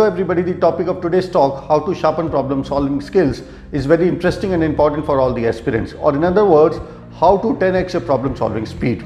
Hello everybody, the topic of today's talk, how to sharpen problem solving skills is very interesting and important for all the aspirants or in other words, how to 10x your problem solving speed.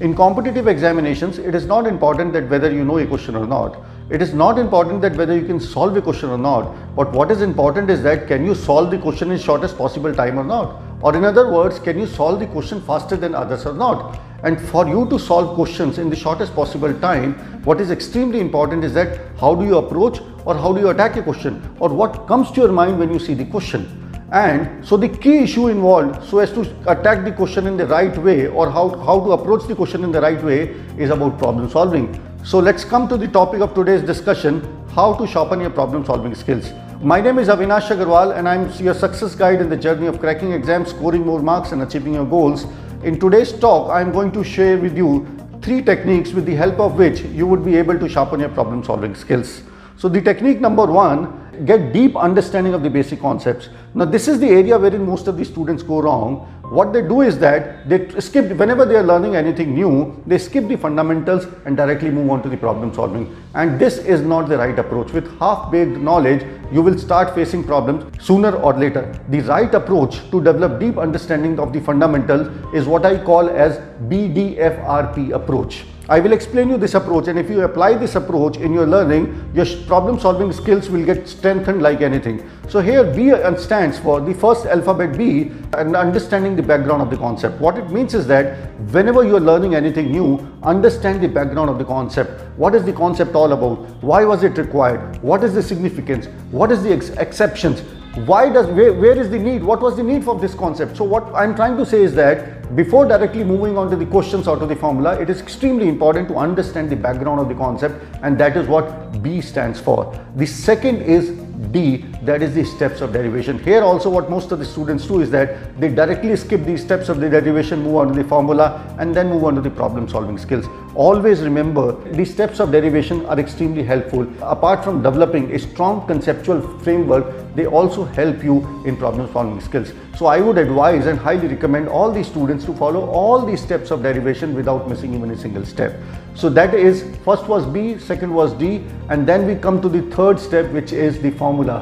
In competitive examinations, it is not important that whether you know a question or not. It is not important that whether you can solve a question or not, but what is important is that can you solve the question in shortest possible time or not? Or in other words, can you solve the question faster than others or not? And for you to solve questions in the shortest possible time, what is extremely important is that how do you approach or how do you attack a question or what comes to your mind when you see the question. And so the key issue involved so as to attack the question in the right way or how, how to approach the question in the right way is about problem solving. So let's come to the topic of today's discussion, how to sharpen your problem solving skills. My name is Avinash Agarwal and I'm your success guide in the journey of cracking exams, scoring more marks and achieving your goals. In today's talk, I'm going to share with you three techniques with the help of which you would be able to sharpen your problem solving skills. So the technique number one, get deep understanding of the basic concepts. Now this is the area wherein most of the students go wrong. What they do is that they skip, whenever they are learning anything new, they skip the fundamentals and directly move on to the problem solving. And this is not the right approach. With half-baked knowledge, you will start facing problems sooner or later. The right approach to develop deep understanding of the fundamentals is what I call as BDFRP approach. I will explain you this approach and if you apply this approach in your learning, your problem solving skills will get strengthened like anything. So here B stands for the first alphabet B and understanding the background of the concept. What it means is that whenever you are learning anything new, understand the background of the concept. What is the concept all about? Why was it required? What is the significance? What is the ex exceptions? why does where, where is the need what was the need for this concept so what i'm trying to say is that before directly moving on to the questions or to the formula it is extremely important to understand the background of the concept and that is what b stands for. The second is D, that is the steps of derivation. Here also what most of the students do is that they directly skip these steps of the derivation, move on to the formula and then move on to the problem solving skills. Always remember the steps of derivation are extremely helpful. Apart from developing a strong conceptual framework, they also help you in problem solving skills. So I would advise and highly recommend all the students to follow all the steps of derivation without missing even a single step. So that is first was B, second was D and then we come to the third step which is the formula.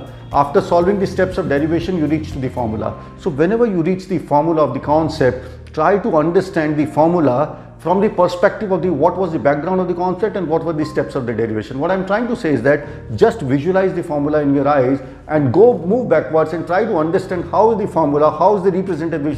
After solving the steps of derivation you reach to the formula. So whenever you reach the formula of the concept, try to understand the formula from the perspective of the what was the background of the concept and what were the steps of the derivation. What I'm trying to say is that just visualize the formula in your eyes and go move backwards and try to understand how the formula, how is the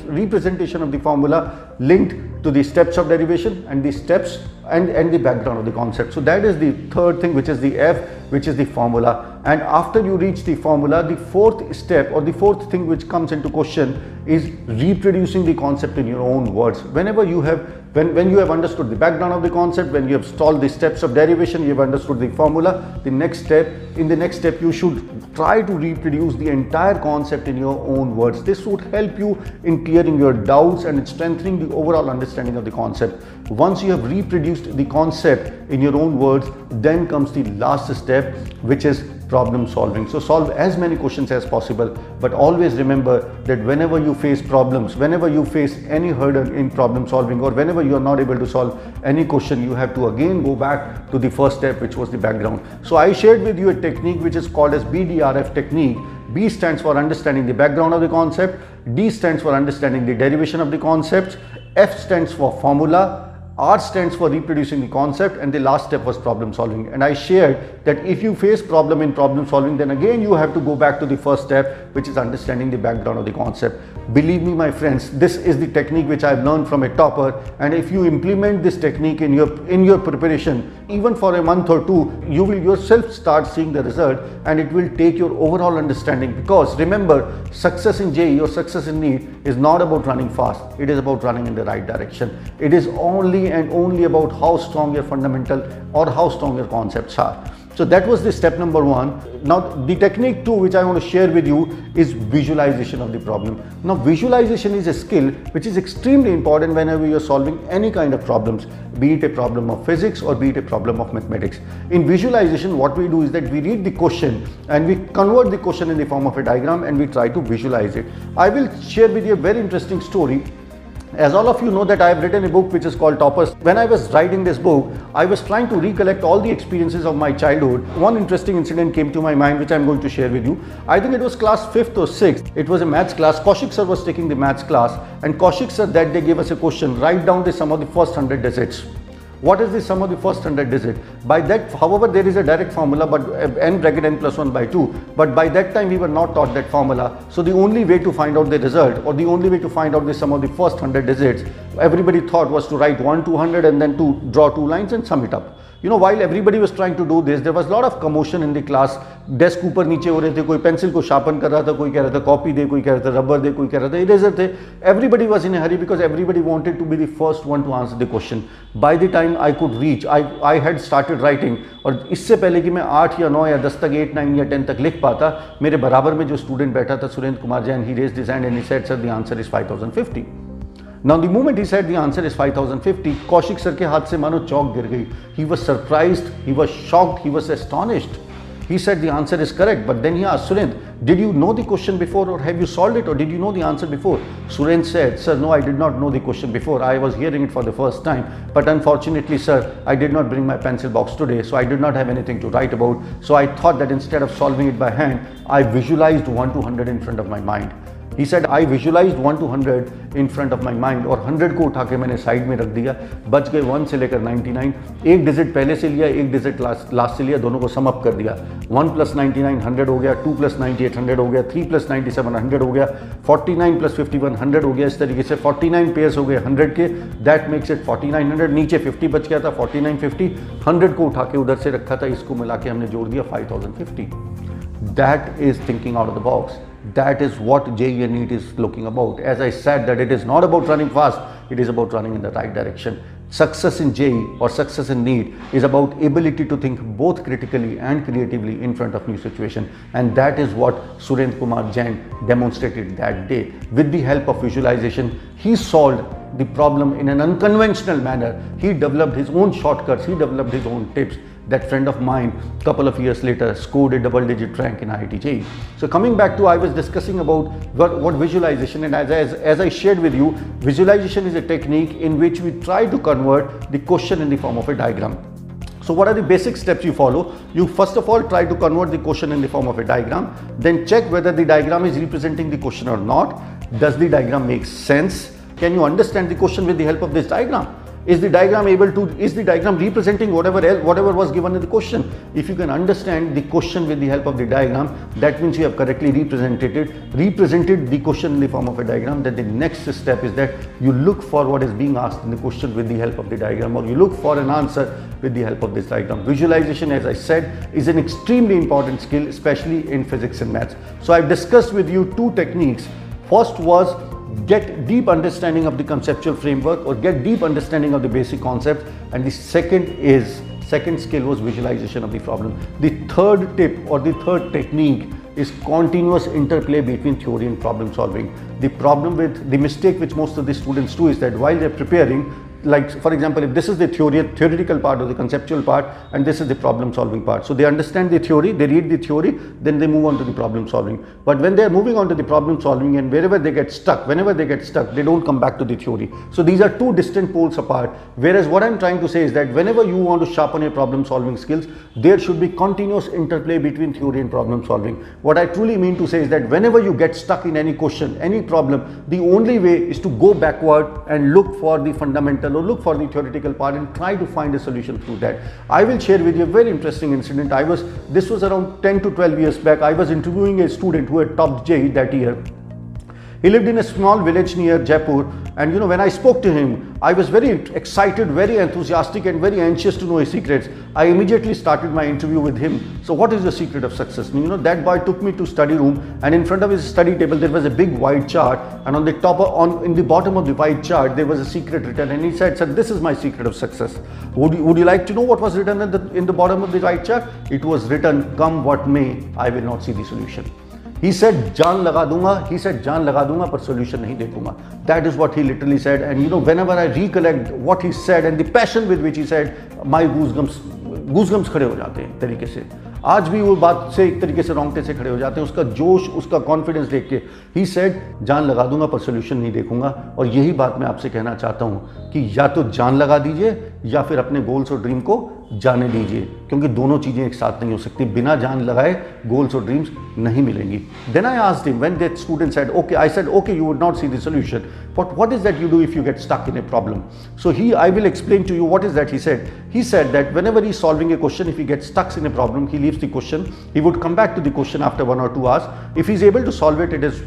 representation of the formula linked to the steps of derivation and the steps and, and the background of the concept. So that is the third thing which is the F which is the formula and after you reach the formula the fourth step or the fourth thing which comes into question is reproducing the concept in your own words. Whenever you have when, when you have understood the background of the concept, when you have solved the steps of derivation, you have understood the formula, the next step, in the next step you should try to reproduce the entire concept in your own words. This would help you in clearing your doubts and strengthening the overall understanding of the concept. Once you have reproduced the concept in your own words, then comes the last step, which is problem solving. So solve as many questions as possible, but always remember that whenever you face problems, whenever you face any hurdle in problem solving, or whenever you are not able to solve any question, you have to again go back to the first step, which was the background. So I shared with you a technique which is called as BDRF technique. B stands for understanding the background of the concept, D stands for understanding the derivation of the concepts, F stands for formula, R stands for reproducing the concept and the last step was problem solving. And I shared that if you face problem in problem solving, then again you have to go back to the first step, which is understanding the background of the concept. Believe me, my friends, this is the technique which I've learned from a topper. And if you implement this technique in your, in your preparation, even for a month or two, you will yourself start seeing the result and it will take your overall understanding. Because remember, success in JEE or success in NEET is not about running fast. It is about running in the right direction. It is only and only about how strong your fundamental or how strong your concepts are. So that was the step number one. Now the technique two which I want to share with you is visualization of the problem. Now visualization is a skill which is extremely important whenever you're solving any kind of problems, be it a problem of physics or be it a problem of mathematics. In visualization what we do is that we read the question and we convert the question in the form of a diagram and we try to visualize it. I will share with you a very interesting story As all of you know that I have written a book which is called Toppers. When I was writing this book, I was trying to recollect all the experiences of my childhood. One interesting incident came to my mind which I'm going to share with you. I think it was class 5th or 6th. It was a maths class. Kaushik sir was taking the maths class and Kaushik sir that day gave us a question, write down the sum of the first 100 digits. What is the sum of the first 100 digit? By that, however, there is a direct formula, but uh, n bracket n plus 1 by 2. But by that time, we were not taught that formula. So the only way to find out the result or the only way to find out the sum of the first 100 digits, everybody thought was to write 1, 200 and then to draw two lines and sum it up. You know while everybody was trying to do this was a lot of commotion in the class. Desk ऊपर नीचे हो रहे थे, कोई pencil को sharpen कर रहा था, कोई कह रहा था कॉपी दे, कोई कह रहा था रबर दे, कोई कह रहा था इरेजर थे everybody was in hurry because everybody wanted to be the first one to answer the question by the time I could reach I I had started writing और इससे पहले कि मैं आठ या नौ या दस तक एट नाइन या टेन तक लिख पाता, मेरे बराबर में जो स्टूडेंट बैठा था, Surendra Kumar Jain he raise design and he said sir the answer is five thousand fifty Now the moment he said the answer is 5050, Kaushik sir ke haath se mano chalk gir gayi. He was surprised, he was shocked, he was astonished. He said the answer is correct, but then he asked Surendra, did you know the question before or have you solved it or did you know the answer before? Surendra said, sir, no, I did not know the question before. I was hearing it for the first time, but unfortunately, sir, I did not bring my pencil box today, so I did not have anything to write about. So I thought that instead of solving it by hand, I visualized 1 to 100 in front of my mind. He said I visualise one two hundred in front of my mind और hundred को उठा के मैंने side में रख दिया। बच गए वन से लेकर नाइन्टी नाइन एक डिजिट पहले से लिया, एक डिजिट लास्ट लास्ट से लिया, दोनों को समअप कर दिया। One plus ninety nine hundred हो गया two plus ninety eight hundred हो गया three plus ninety seven hundred हो गया forty nine plus fifty one hundred हो गया। इस तरीके से फोर्टी नाइन पेयर्स हो गए हंड्रेड के। That makes it forty nine hundred नीचे फिफ्टी बच गया था फोर्टी नाइन फिफ्टी हंड्रेड को उठा के उधर से रखा था, इसको मिला के हमने जोड़ दिया five thousand fifty that is thinking out of the box that is what JEE NEET is looking about. As I said that it is not about running fast, it is about running in the right direction. Success in JEE or success in NEET is about ability to think both critically and creatively in front of new situation and that is what Surendra Kumar Jain demonstrated that day. With the help of visualization, he solved the problem in an unconventional manner. He developed his own shortcuts, he developed his own tips that friend of mine couple of years later scored a double digit rank in IIT So coming back to I was discussing about what, what visualization and as, as, as I shared with you, visualization is a technique in which we try to convert the question in the form of a diagram. So what are the basic steps you follow? You first of all try to convert the question in the form of a diagram, then check whether the diagram is representing the question or not. Does the diagram make sense? Can you understand the question with the help of this diagram? Is the diagram able to, is the diagram representing whatever else, whatever was given in the question? If you can understand the question with the help of the diagram, that means you have correctly represented it, represented the question in the form of a diagram, then the next step is that you look for what is being asked in the question with the help of the diagram or you look for an answer with the help of this diagram. Visualization, as I said, is an extremely important skill, especially in physics and maths. So I've discussed with you two techniques. First was get deep understanding of the conceptual framework or get deep understanding of the basic concepts. And the second is second skill was visualization of the problem. The third tip or the third technique is continuous interplay between theory and problem solving. The problem with the mistake which most of the students do is that while they're preparing like for example if this is the theory theoretical part or the conceptual part and this is the problem solving part. So they understand the theory they read the theory then they move on to the problem solving. But when they are moving on to the problem solving and wherever they get stuck whenever they get stuck they don't come back to the theory. So these are two distant poles apart. Whereas what i'm trying to say is that whenever you want to sharpen your problem solving skills there should be continuous interplay between theory and problem solving. What i truly mean to say is that whenever you get stuck in any question any problem the only way is to go backward and look for the fundamental look for the theoretical part and try to find a solution through that. I will share with you a very interesting incident. I was, this was around 10 to 12 years back. I was interviewing a student who had topped JEE that year he lived in a small village near Jaipur and you know when I spoke to him, I was very excited, very enthusiastic and very anxious to know his secrets. I immediately started my interview with him. So what is the secret of success? You know that boy took me to study room and in front of his study table there was a big white chart and on the top of, on in the bottom of the white chart there was a secret written and he said, sir this is my secret of success. Would you, would you like to know what was written in the, in the bottom of the white chart? It was written come what may, I will not see the solution. He said जान लगा दूँगा. ही said जान लगा दूँगा, पर solution नहीं दे दूँगा. That is what he literally said and you know whenever I recollect what he said and the passion with which he said my goosebumps goosebumps खड़े हो जाते हैं एक तरीके से। आज भी वो बात से एक तरीके से रोंगटे से खड़े हो जाते हैं। उसका जोश, उसका कॉन्फिडेंस देख के ही सेट जान लगा दूँगा, पर सोल्यूशन नहीं देखूँगा. और यही बात मैं आपसे कहना चाहता हूँ कि या तो जान लगा दीजिए या फिर अपने गोल्स और ड्रीम को जाने दीजिए। क्योंकि दोनों चीज़ें एक साथ नहीं हो सकती। बिना जान लगाए गोल्स और ड्रीम्स नहीं मिलेंगी। Then I ask them when that student said okay I said okay you would not see solution solution but what is that you do if you get stuck in a problem so he I will explain to you what is that he said he said that whenever he solving a question if you get stuck in a problem he leaves the question he would come back to the question after one or two hours if is able to solve it it is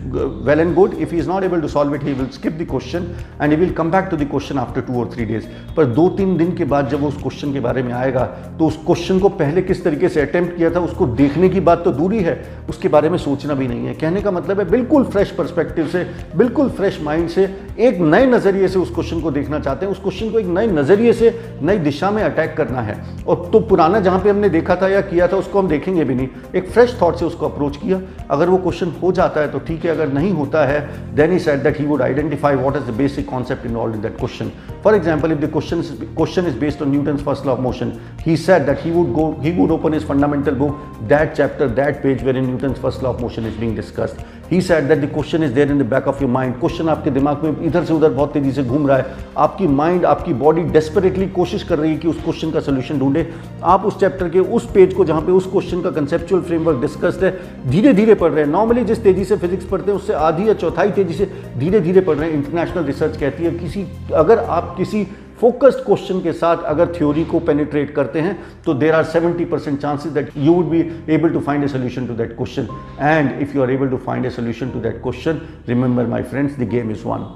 well and good if he is not able to solve it he will skip the question and he will come back to the question after two or three days पर दो तीन दिन के बाद जब वो उस question के बारे में आएगा तो उस क्वेश्चन को पहले किस तरीके से अटेम्प्ट किया था, उसको देखने की बात तो दूरी है, उसके बारे में सोचना भी नहीं है। कहने का मतलब है, बिल्कुल फ्रेश परस्पेक्टिव से, बिल्कुल फ्रेश माइंड से, एक नए नज़रिए से उस क्वेश्चन को देखना चाहते हैं। उस क्वेश्चन को एक नए नज़रिए से, नई दिशा में अटैक करना है। और तो पुराना जहाँ पे हमने देखा था या किया था, उसको हम देखेंगे भी नहीं। एक फ्रेश थॉट से उसको अप्रोच किया। अगर वो क्वेश्चन हो जाता है तो ठीक है, अगर नहीं होता है then he said that he would identify what is the basic concept involve in that question for example if the question question is based on Newton first law of motion he said that he would go he would open his fundamental book that chapter that page where in Newton's first law of motion is being discussed he said that the question is there in the back of your question आपके दिमाग में इधर से उधर बहुत तेज़ी से घूम रहा है। आपकी माइंड आपकी बॉडी डेस्परेटली कोशिश कर रही है कि उस क्वेश्चन का सोल्यूशन ढूंढे। आप उस चैप्टर के उस पेज को जहाँ पे उस क्वेश्चन का कंसेप्चुअल फ्रेमवर्क डिस्कस्ड है धीरे धीरे पढ़ रहे हैं। नॉर्मली जिस तेज़ी से फिजिक्स पढ़ते हैं, उससे आधी या चौथाई तेज़ी से धीरे धीरे पढ़ रहे हैं। इंटरनेशनल रिसर्च कहती है, किसी, अगर आप किसी फोकस्ड क्वेश्चन के साथ अगर थ्योरी को पेनिट्रेट करते हैं तो there are 70% percent chances that you would be able to find a solution to that question and if you are able to find a solution to that question remember my friends the game is won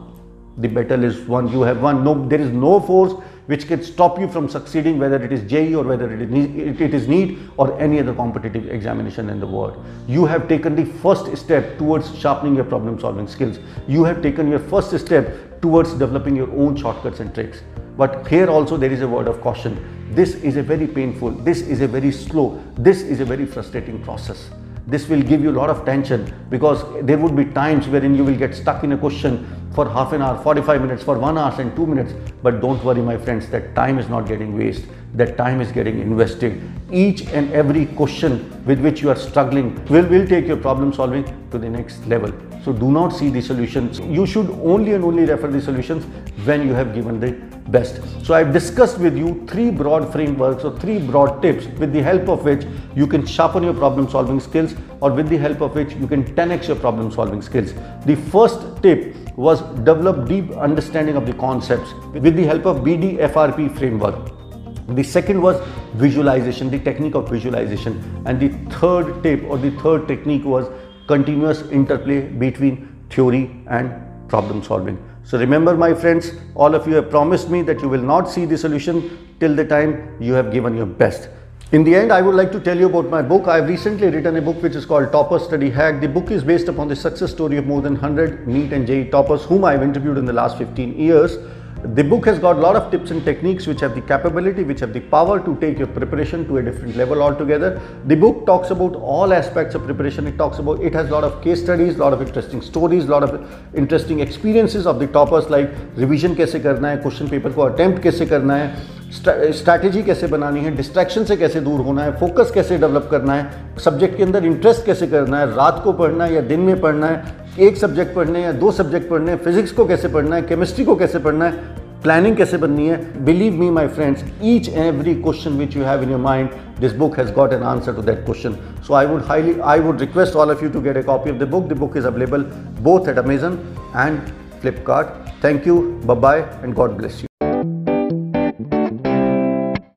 the battle is won you have won no there is no force which can stop you from succeeding whether it is JEE or whether it is it is NEET or any other competitive examination in the world you have taken the first step towards sharpening your problem solving skills you have taken your first step towards developing your own shortcuts and tricks But here also there is a word of caution. This is a very painful, this is a very slow, this is a very frustrating process. This will give you a lot of tension because there would be times wherein you will get stuck in a question for half an hour, 45 minutes, for one hour and two minutes. But don't worry, my friends, that time is not getting wasted. That time is getting invested. Each and every question with which you are struggling will, will take your problem solving to the next level. So do not see the solutions. You should only and only refer the solutions when you have given the best. So I've discussed with you three broad frameworks or three broad tips with the help of which you can sharpen your problem solving skills or with the help of which you can 10x your problem solving skills. The first tip was develop deep understanding of the concepts with the help of BDFRP framework. The second was visualization, the technique of visualization. And the third tip or the third technique was continuous interplay between theory and problem solving. So remember my friends, all of you have promised me that you will not see the solution till the time you have given your best. In the end, I would like to tell you about my book. I have recently written a book which is called Topper Study Hack. The book is based upon the success story of more than 100 NEET and JEE toppers whom I have interviewed in the last 15 years. The book has got a lot of tips and techniques which have the capability, which have the power to take your preparation to a different level altogether. The book talks about all aspects of preparation. It talks about, it has a lot of case studies, a lot of interesting stories, a lot of interesting experiences of the toppers like revision कैसे करना है, question paper को attempt कैसे करना है, strategy कैसे बनानी है डिस्ट्रैक्शन से कैसे दूर होना है फोकस कैसे डेवलप करना है सब्जेक्ट के अंदर इंटरेस्ट कैसे करना है, रात को पढ़ना है या दिन में पढ़ना है, एक सब्जेक्ट पढ़ने या दो सब्जेक्ट पढ़ने हैं फिजिक्स को कैसे पढ़ना है केमिस्ट्री को कैसे पढ़ना है प्लानिंग कैसे बननी है believe me my friends each and every question which you have in your mind this book has got an answer to that question so I would highly I would request all of you to get a copy of the book the book is available both at Amazon and Flipkart thank you bye and God bless you